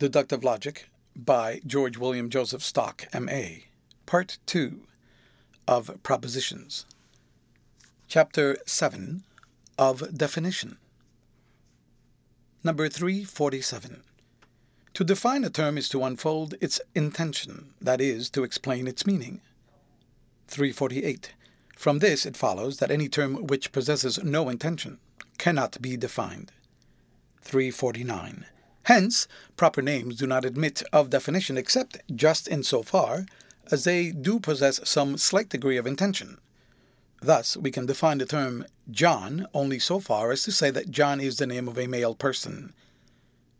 Deductive Logic by George William Joseph Stock, M.A. Part 2 of Propositions. Chapter 7 of Definition. Number 347. To define a term is to unfold its intention, that is, to explain its meaning. 348. From this it follows that any term which possesses no intention cannot be defined. 349. Hence, proper names do not admit of definition except just in so far as they do possess some slight degree of intention. Thus, we can define the term John only so far as to say that John is the name of a male person.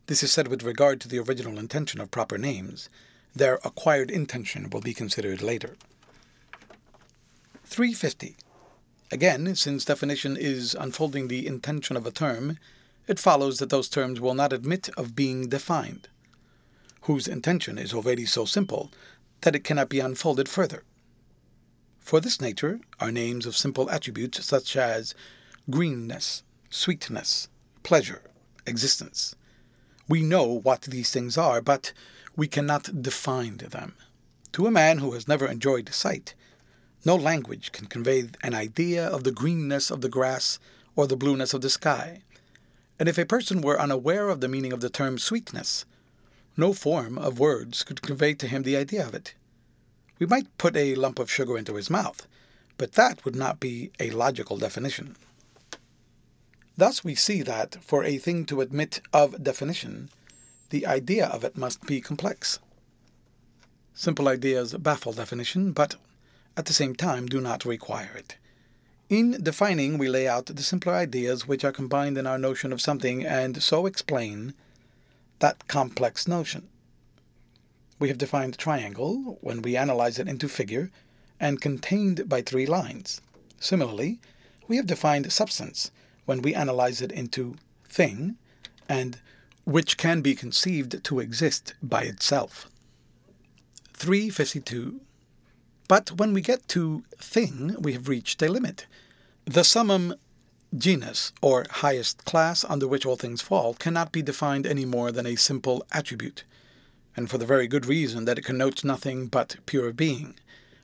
This is said with regard to the original intention of proper names. Their acquired intention will be considered later. 350. Again, since definition is unfolding the intention of a term, it follows that those terms will not admit of being defined, whose intention is already so simple that it cannot be unfolded further. For this nature are names of simple attributes such as greenness, sweetness, pleasure, existence. We know what these things are, but we cannot define them. To a man who has never enjoyed sight, no language can convey an idea of the greenness of the grass or the blueness of the sky. And if a person were unaware of the meaning of the term sweetness, no form of words could convey to him the idea of it. We might put a lump of sugar into his mouth, but that would not be a logical definition. Thus, we see that for a thing to admit of definition, the idea of it must be complex. Simple ideas baffle definition, but at the same time do not require it. In defining, we lay out the simpler ideas which are combined in our notion of something and so explain that complex notion. We have defined triangle when we analyze it into figure and contained by three lines. Similarly, we have defined substance when we analyze it into thing and which can be conceived to exist by itself. 352. But when we get to thing, we have reached a limit. The summum genus, or highest class under which all things fall, cannot be defined any more than a simple attribute, and for the very good reason that it connotes nothing but pure being,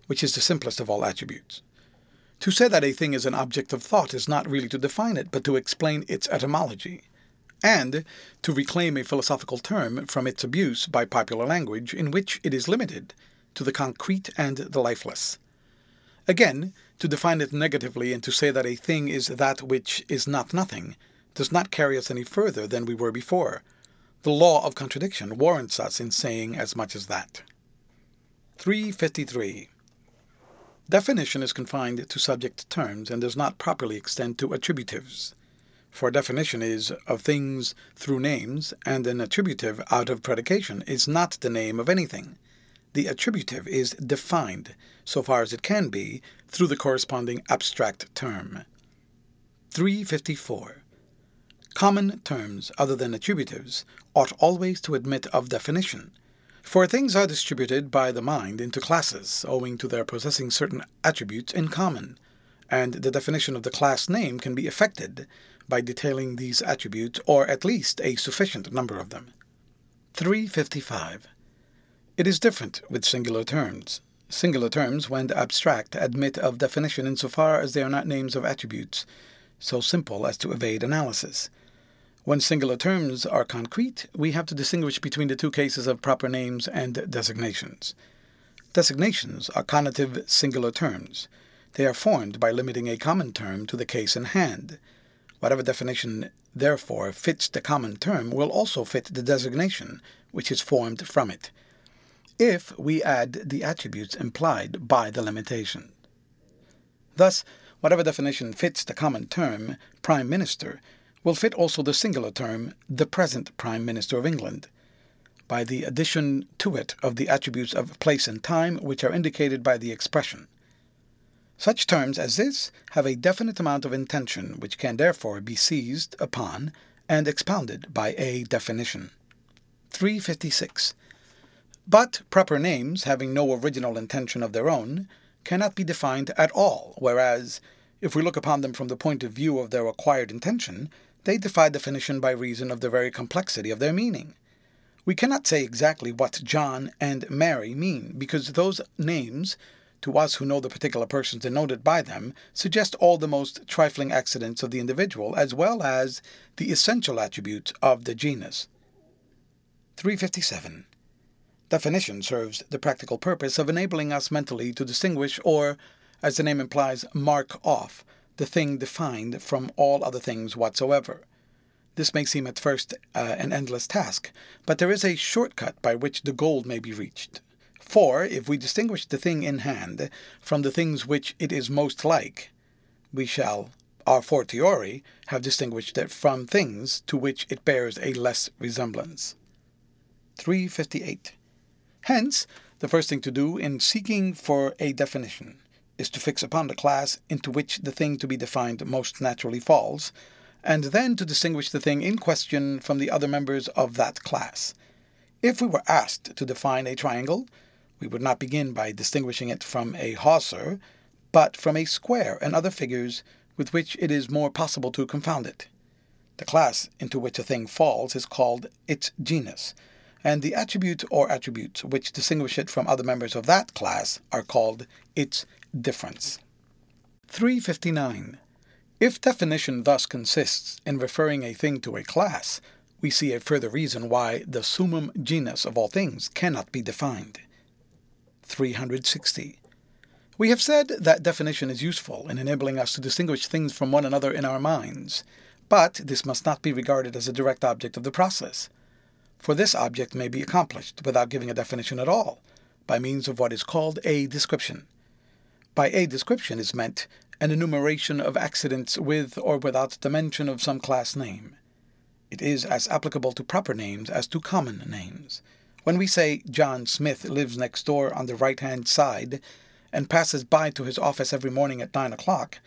which is the simplest of all attributes. To say that a thing is an object of thought is not really to define it, but to explain its etymology, and to reclaim a philosophical term from its abuse by popular language in which it is limited to the concrete and the lifeless. Again, to define it negatively and to say that a thing is that which is not nothing does not carry us any further than we were before. The law of contradiction warrants us in saying as much as that. 353. Definition is confined to subject terms and does not properly extend to attributives. For definition is of things through names, and an attributive out of predication is not the name of anything the attributive is defined, so far as it can be, through the corresponding abstract term. 354. Common terms other than attributives ought always to admit of definition, for things are distributed by the mind into classes owing to their possessing certain attributes in common, and the definition of the class name can be effected by detailing these attributes or at least a sufficient number of them. 355. It is different with singular terms. Singular terms, when abstract, admit of definition insofar as they are not names of attributes, so simple as to evade analysis. When singular terms are concrete, we have to distinguish between the two cases of proper names and designations. Designations are conative singular terms. They are formed by limiting a common term to the case in hand. Whatever definition, therefore, fits the common term will also fit the designation, which is formed from it if we add the attributes implied by the limitation. Thus, whatever definition fits the common term Prime Minister will fit also the singular term the present Prime Minister of England, by the addition to it of the attributes of place and time which are indicated by the expression. Such terms as this have a definite amount of intention which can therefore be seized upon and expounded by a definition. 356. But proper names, having no original intention of their own, cannot be defined at all, whereas, if we look upon them from the point of view of their acquired intention, they defy definition by reason of the very complexity of their meaning. We cannot say exactly what John and Mary mean, because those names, to us who know the particular persons denoted by them, suggest all the most trifling accidents of the individual, as well as the essential attributes of the genus. 357. Definition serves the practical purpose of enabling us mentally to distinguish, or, as the name implies, mark off, the thing defined from all other things whatsoever. This may seem at first uh, an endless task, but there is a shortcut by which the goal may be reached. For if we distinguish the thing in hand from the things which it is most like, we shall, a fortiori, have distinguished it from things to which it bears a less resemblance. 358. Hence, the first thing to do in seeking for a definition is to fix upon the class into which the thing to be defined most naturally falls, and then to distinguish the thing in question from the other members of that class. If we were asked to define a triangle, we would not begin by distinguishing it from a hawser, but from a square and other figures with which it is more possible to confound it. The class into which a thing falls is called its genus, and the attribute or attributes which distinguish it from other members of that class are called its difference. 359. If definition thus consists in referring a thing to a class, we see a further reason why the summum genus of all things cannot be defined. 360. We have said that definition is useful in enabling us to distinguish things from one another in our minds, but this must not be regarded as a direct object of the process. For this object may be accomplished without giving a definition at all, by means of what is called a description. By a description is meant an enumeration of accidents with or without the mention of some class name. It is as applicable to proper names as to common names. When we say John Smith lives next door on the right hand side and passes by to his office every morning at nine o'clock,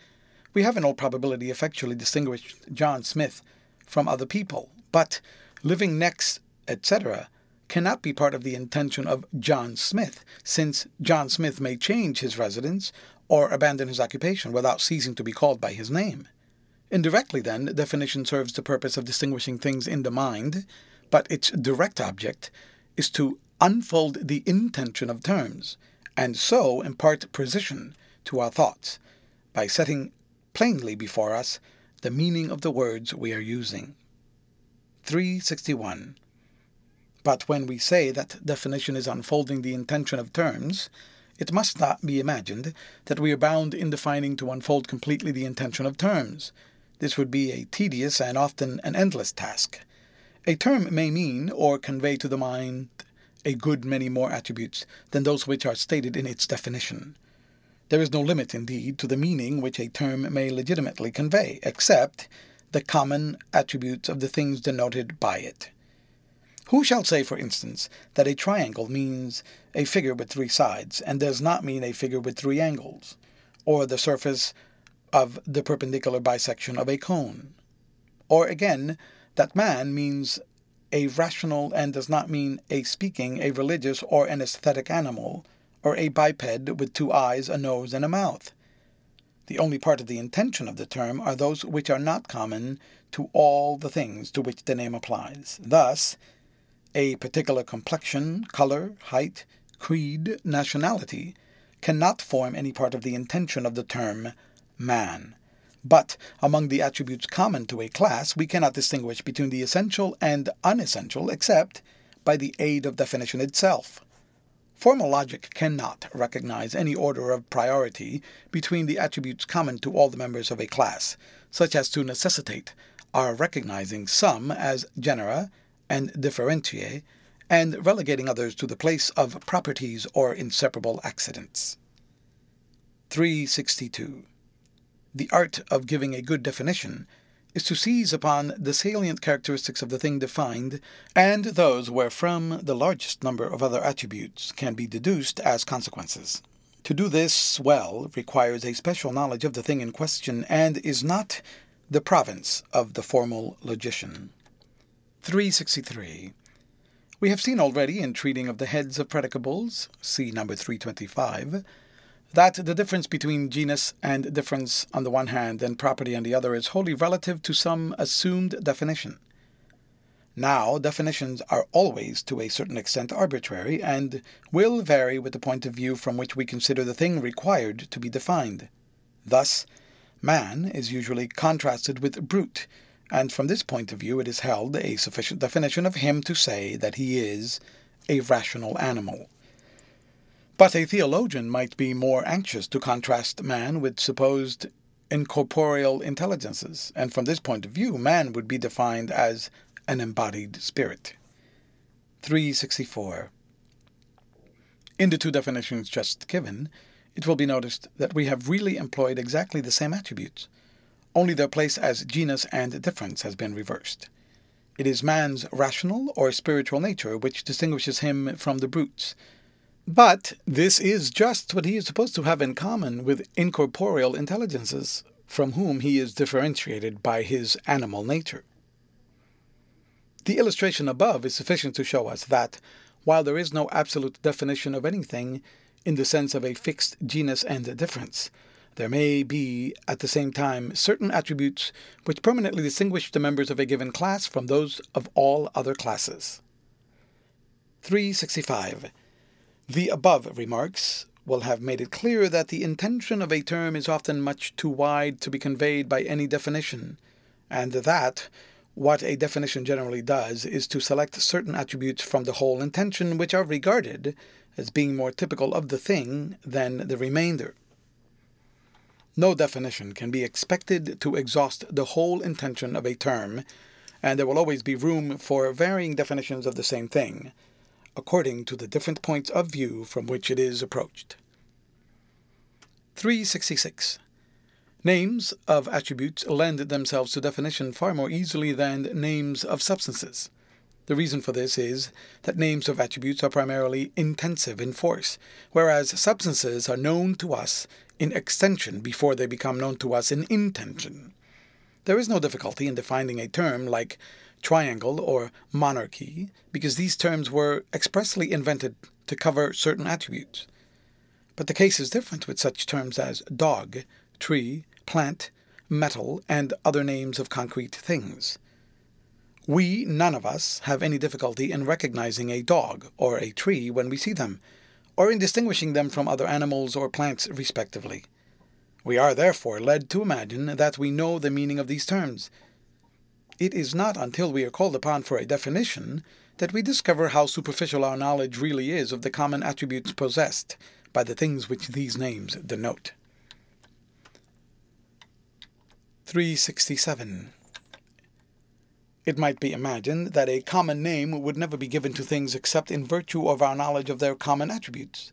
we have in all probability effectually distinguished John Smith from other people, but living next, etc., cannot be part of the intention of John Smith, since John Smith may change his residence or abandon his occupation without ceasing to be called by his name. Indirectly, then, the definition serves the purpose of distinguishing things in the mind, but its direct object is to unfold the intention of terms, and so impart precision to our thoughts by setting plainly before us the meaning of the words we are using. 361. But when we say that definition is unfolding the intention of terms, it must not be imagined that we are bound in defining to unfold completely the intention of terms. This would be a tedious and often an endless task. A term may mean or convey to the mind a good many more attributes than those which are stated in its definition. There is no limit, indeed, to the meaning which a term may legitimately convey, except the common attributes of the things denoted by it. Who shall say, for instance, that a triangle means a figure with three sides, and does not mean a figure with three angles, or the surface of the perpendicular bisection of a cone? Or again, that man means a rational and does not mean a speaking, a religious, or an aesthetic animal, or a biped with two eyes, a nose, and a mouth. The only part of the intention of the term are those which are not common to all the things to which the name applies. Thus, a particular complexion, color, height, creed, nationality cannot form any part of the intention of the term man. But among the attributes common to a class, we cannot distinguish between the essential and unessential except by the aid of definition itself. Formal logic cannot recognize any order of priority between the attributes common to all the members of a class, such as to necessitate our recognizing some as genera and differentiae, and relegating others to the place of properties or inseparable accidents. 362. The art of giving a good definition is to seize upon the salient characteristics of the thing defined and those wherefrom the largest number of other attributes can be deduced as consequences. To do this well requires a special knowledge of the thing in question and is not the province of the formal logician. 363. We have seen already in treating of the heads of predicables, see number 325, that the difference between genus and difference on the one hand and property on the other is wholly relative to some assumed definition. Now, definitions are always to a certain extent arbitrary and will vary with the point of view from which we consider the thing required to be defined. Thus, man is usually contrasted with brute, and from this point of view it is held a sufficient definition of him to say that he is a rational animal. But a theologian might be more anxious to contrast man with supposed incorporeal intelligences, and from this point of view, man would be defined as an embodied spirit. 364. In the two definitions just given, it will be noticed that we have really employed exactly the same attributes, only their place as genus and difference has been reversed. It is man's rational or spiritual nature which distinguishes him from the brutes, but this is just what he is supposed to have in common with incorporeal intelligences, from whom he is differentiated by his animal nature. The illustration above is sufficient to show us that, while there is no absolute definition of anything in the sense of a fixed genus and difference, there may be, at the same time, certain attributes which permanently distinguish the members of a given class from those of all other classes. 365. The above remarks will have made it clear that the intention of a term is often much too wide to be conveyed by any definition, and that what a definition generally does is to select certain attributes from the whole intention which are regarded as being more typical of the thing than the remainder. No definition can be expected to exhaust the whole intention of a term, and there will always be room for varying definitions of the same thing according to the different points of view from which it is approached. 366. Names of attributes lend themselves to definition far more easily than names of substances. The reason for this is that names of attributes are primarily intensive in force, whereas substances are known to us in extension before they become known to us in intention. There is no difficulty in defining a term like triangle, or monarchy, because these terms were expressly invented to cover certain attributes. But the case is different with such terms as dog, tree, plant, metal, and other names of concrete things. We, none of us, have any difficulty in recognizing a dog or a tree when we see them, or in distinguishing them from other animals or plants, respectively. We are therefore led to imagine that we know the meaning of these terms, it is not until we are called upon for a definition that we discover how superficial our knowledge really is of the common attributes possessed by the things which these names denote. 367. It might be imagined that a common name would never be given to things except in virtue of our knowledge of their common attributes.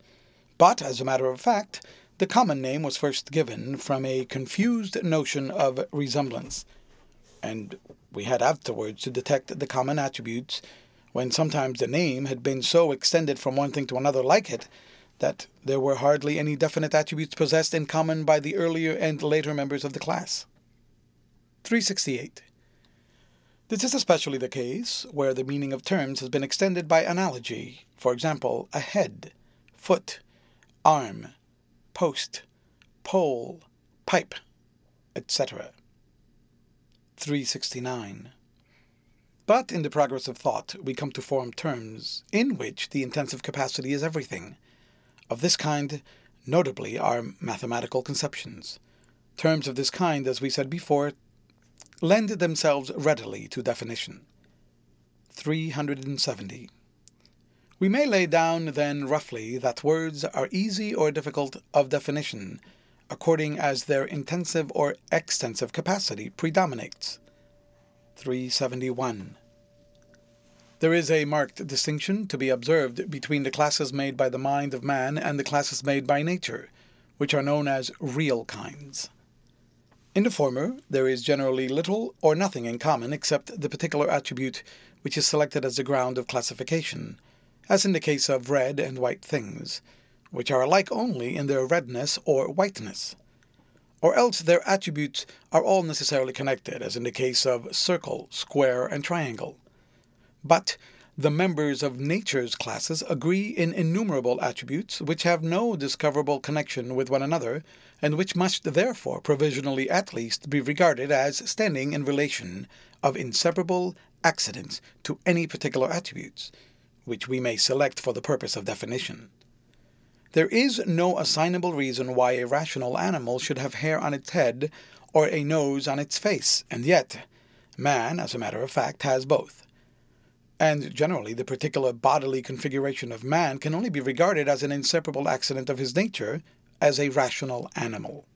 But, as a matter of fact, the common name was first given from a confused notion of resemblance, and we had afterwards to detect the common attributes when sometimes the name had been so extended from one thing to another like it that there were hardly any definite attributes possessed in common by the earlier and later members of the class. 368. This is especially the case where the meaning of terms has been extended by analogy, for example, a head, foot, arm, post, pole, pipe, etc. 369. But in the progress of thought, we come to form terms in which the intensive capacity is everything. Of this kind, notably, are mathematical conceptions. Terms of this kind, as we said before, lend themselves readily to definition. 370. We may lay down, then, roughly, that words are easy or difficult of definition according as their intensive or extensive capacity predominates. 371. There is a marked distinction to be observed between the classes made by the mind of man and the classes made by nature, which are known as real kinds. In the former, there is generally little or nothing in common except the particular attribute which is selected as the ground of classification, as in the case of red and white things, which are alike only in their redness or whiteness. Or else their attributes are all necessarily connected, as in the case of circle, square, and triangle. But the members of nature's classes agree in innumerable attributes which have no discoverable connection with one another, and which must therefore provisionally at least be regarded as standing in relation of inseparable accidents to any particular attributes, which we may select for the purpose of definition. There is no assignable reason why a rational animal should have hair on its head or a nose on its face, and yet man, as a matter of fact, has both. And generally, the particular bodily configuration of man can only be regarded as an inseparable accident of his nature as a rational animal.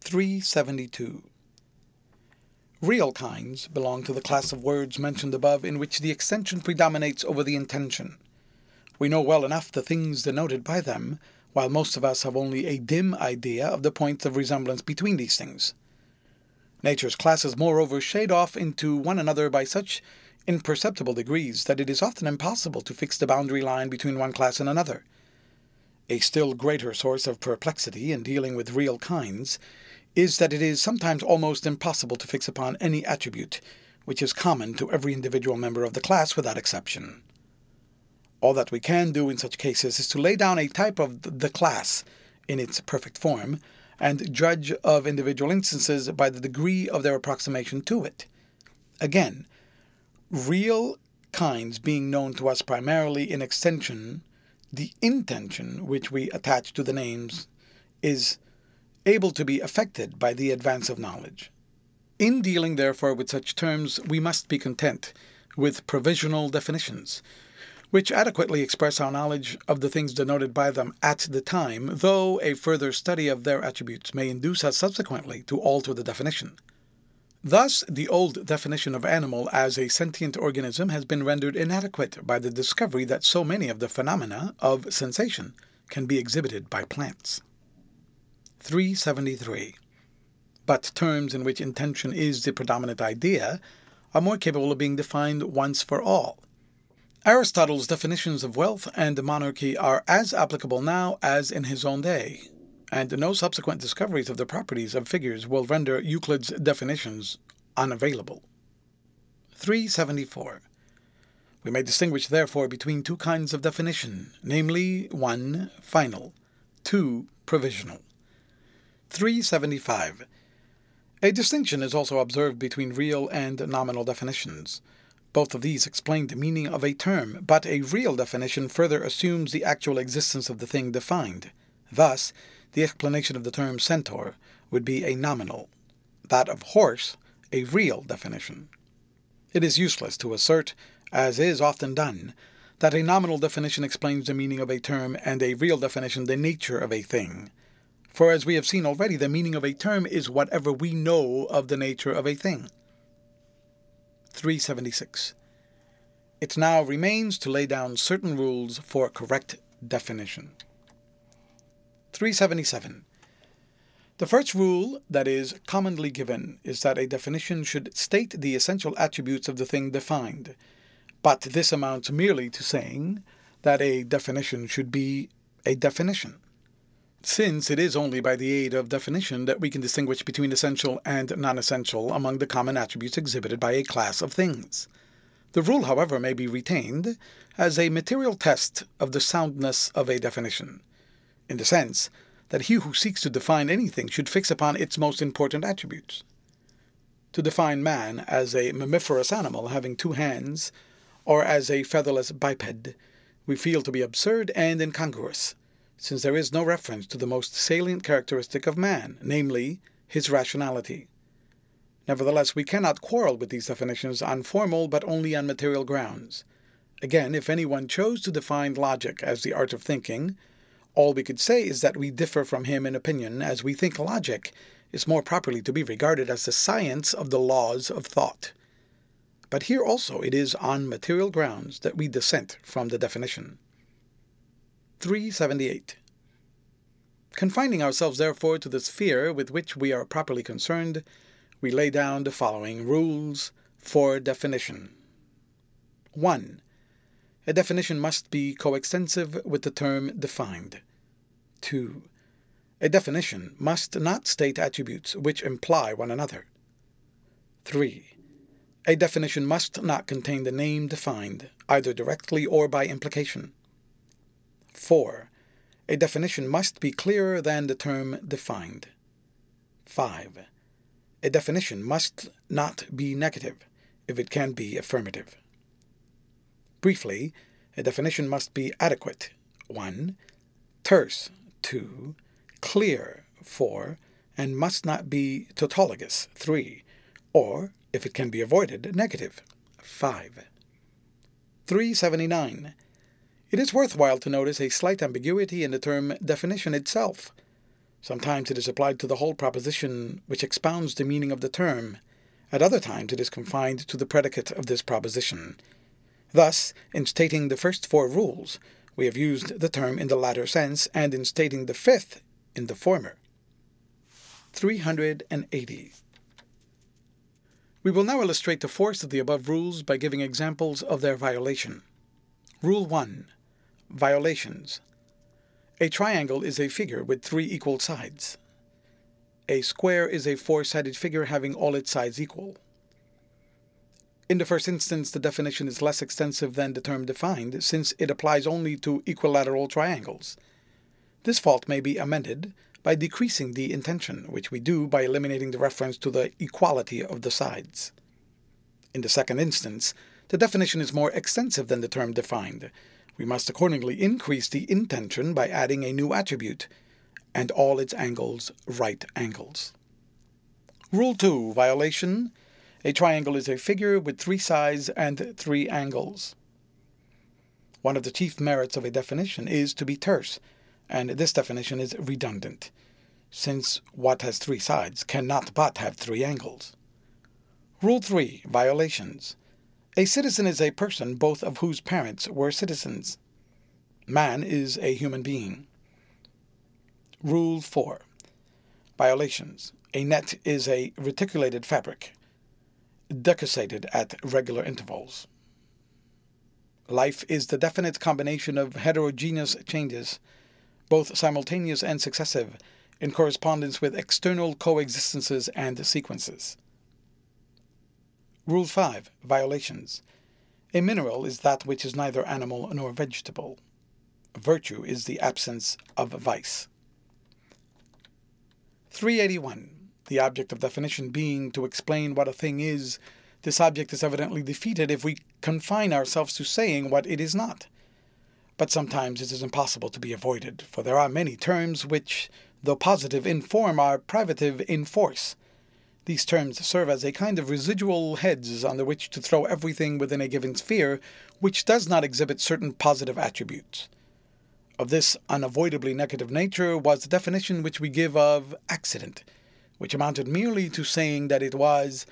372. Real kinds belong to the class of words mentioned above in which the extension predominates over the intention. We know well enough the things denoted by them, while most of us have only a dim idea of the points of resemblance between these things. Nature's classes, moreover, shade off into one another by such imperceptible degrees that it is often impossible to fix the boundary line between one class and another. A still greater source of perplexity in dealing with real kinds is that it is sometimes almost impossible to fix upon any attribute which is common to every individual member of the class without exception. All that we can do in such cases is to lay down a type of the class in its perfect form and judge of individual instances by the degree of their approximation to it. Again, real kinds being known to us primarily in extension, the intention which we attach to the names is able to be affected by the advance of knowledge. In dealing, therefore, with such terms, we must be content with provisional definitions, which adequately express our knowledge of the things denoted by them at the time, though a further study of their attributes may induce us subsequently to alter the definition. Thus, the old definition of animal as a sentient organism has been rendered inadequate by the discovery that so many of the phenomena of sensation can be exhibited by plants. 373. But terms in which intention is the predominant idea are more capable of being defined once for all. Aristotle's definitions of wealth and monarchy are as applicable now as in his own day, and no subsequent discoveries of the properties of figures will render Euclid's definitions unavailable. 374. We may distinguish, therefore, between two kinds of definition, namely, 1. Final, 2. Provisional. 375. A distinction is also observed between real and nominal definitions. Both of these explain the meaning of a term, but a real definition further assumes the actual existence of the thing defined. Thus, the explanation of the term centaur would be a nominal, that of horse a real definition. It is useless to assert, as is often done, that a nominal definition explains the meaning of a term and a real definition the nature of a thing. For as we have seen already, the meaning of a term is whatever we know of the nature of a thing. 376. It now remains to lay down certain rules for correct definition. 377. The first rule that is commonly given is that a definition should state the essential attributes of the thing defined, but this amounts merely to saying that a definition should be a definition since it is only by the aid of definition that we can distinguish between essential and non essential among the common attributes exhibited by a class of things. The rule, however, may be retained as a material test of the soundness of a definition, in the sense that he who seeks to define anything should fix upon its most important attributes. To define man as a mammiferous animal having two hands, or as a featherless biped, we feel to be absurd and incongruous since there is no reference to the most salient characteristic of man, namely, his rationality. Nevertheless, we cannot quarrel with these definitions on formal but only on material grounds. Again, if anyone chose to define logic as the art of thinking, all we could say is that we differ from him in opinion, as we think logic is more properly to be regarded as the science of the laws of thought. But here also it is on material grounds that we dissent from the definition. 378. Confining ourselves, therefore, to the sphere with which we are properly concerned, we lay down the following rules for definition. 1. A definition must be coextensive with the term defined. 2. A definition must not state attributes which imply one another. 3. A definition must not contain the name defined, either directly or by implication. 4. A definition must be clearer than the term defined. 5. A definition must not be negative. if it can be affirmative. Briefly, a definition must be adequate 1. Terse 2. Clear 4. And must not be tautologous 3. Or, if it can be avoided, negative 5. 379. It is worthwhile to notice a slight ambiguity in the term definition itself. Sometimes it is applied to the whole proposition which expounds the meaning of the term. At other times it is confined to the predicate of this proposition. Thus, in stating the first four rules, we have used the term in the latter sense, and in stating the fifth, in the former. 380. We will now illustrate the force of the above rules by giving examples of their violation. Rule 1 Violations. A triangle is a figure with three equal sides. A square is a four sided figure having all its sides equal. In the first instance, the definition is less extensive than the term defined, since it applies only to equilateral triangles. This fault may be amended by decreasing the intention, which we do by eliminating the reference to the equality of the sides. In the second instance, the definition is more extensive than the term defined. We must accordingly increase the intention by adding a new attribute, and all its angles right angles. Rule 2 Violation A triangle is a figure with three sides and three angles. One of the chief merits of a definition is to be terse, and this definition is redundant, since what has three sides cannot but have three angles. Rule 3 Violations A citizen is a person both of whose parents were citizens. Man is a human being. Rule 4 Violations A net is a reticulated fabric, decussated at regular intervals. Life is the definite combination of heterogeneous changes both simultaneous and successive, in correspondence with external coexistences and sequences. Rule 5 Violations A mineral is that which is neither animal nor vegetable. Virtue is the absence of vice. 381. The object of definition being to explain what a thing is, this object is evidently defeated if we confine ourselves to saying what it is not but sometimes it is impossible to be avoided, for there are many terms which, though positive in form, are privative in force. These terms serve as a kind of residual heads under which to throw everything within a given sphere which does not exhibit certain positive attributes. Of this unavoidably negative nature was the definition which we give of accident, which amounted merely to saying that it was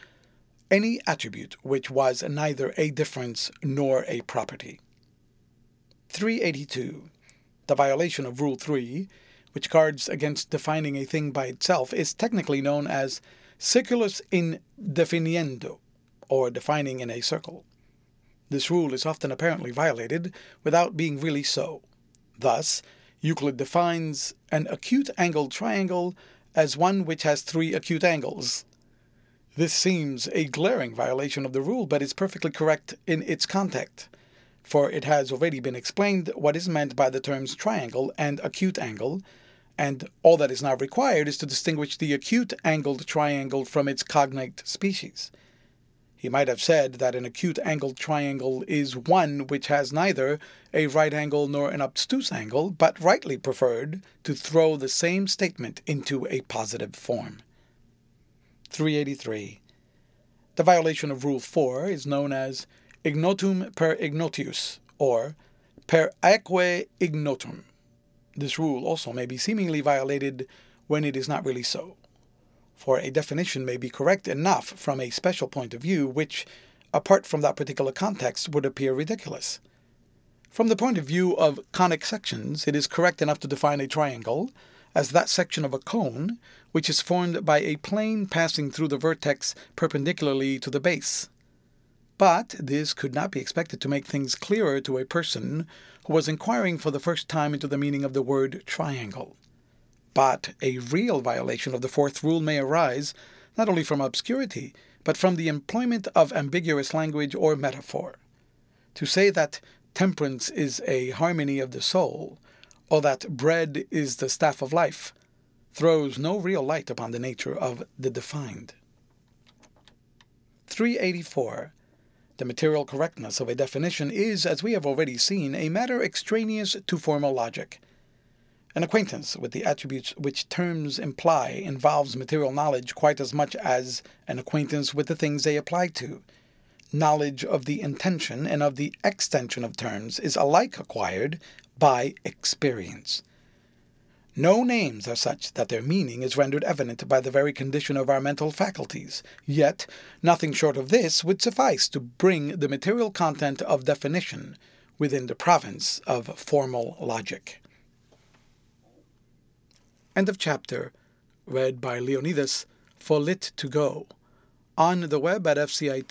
any attribute which was neither a difference nor a property. 382. The violation of Rule 3, which guards against defining a thing by itself, is technically known as circulus in definiendo, or defining in a circle. This rule is often apparently violated without being really so. Thus, Euclid defines an acute angled triangle as one which has three acute angles. This seems a glaring violation of the rule, but is perfectly correct in its context for it has already been explained what is meant by the terms triangle and acute angle, and all that is now required is to distinguish the acute angled triangle from its cognate species. He might have said that an acute angled triangle is one which has neither a right angle nor an obtuse angle, but rightly preferred to throw the same statement into a positive form. 383. The violation of Rule 4 is known as ignotum per ignotius, or per aeque ignotum. This rule also may be seemingly violated when it is not really so. For a definition may be correct enough from a special point of view, which, apart from that particular context, would appear ridiculous. From the point of view of conic sections, it is correct enough to define a triangle as that section of a cone which is formed by a plane passing through the vertex perpendicularly to the base. But this could not be expected to make things clearer to a person who was inquiring for the first time into the meaning of the word triangle. But a real violation of the fourth rule may arise not only from obscurity, but from the employment of ambiguous language or metaphor. To say that temperance is a harmony of the soul, or that bread is the staff of life, throws no real light upon the nature of the defined. 384 The material correctness of a definition is, as we have already seen, a matter extraneous to formal logic. An acquaintance with the attributes which terms imply involves material knowledge quite as much as an acquaintance with the things they apply to. Knowledge of the intention and of the extension of terms is alike acquired by experience. No names are such that their meaning is rendered evident by the very condition of our mental faculties, yet nothing short of this would suffice to bring the material content of definition within the province of formal logic. End of chapter, read by Leonidas for Lit2Go, on the web at fcit.usf.edu.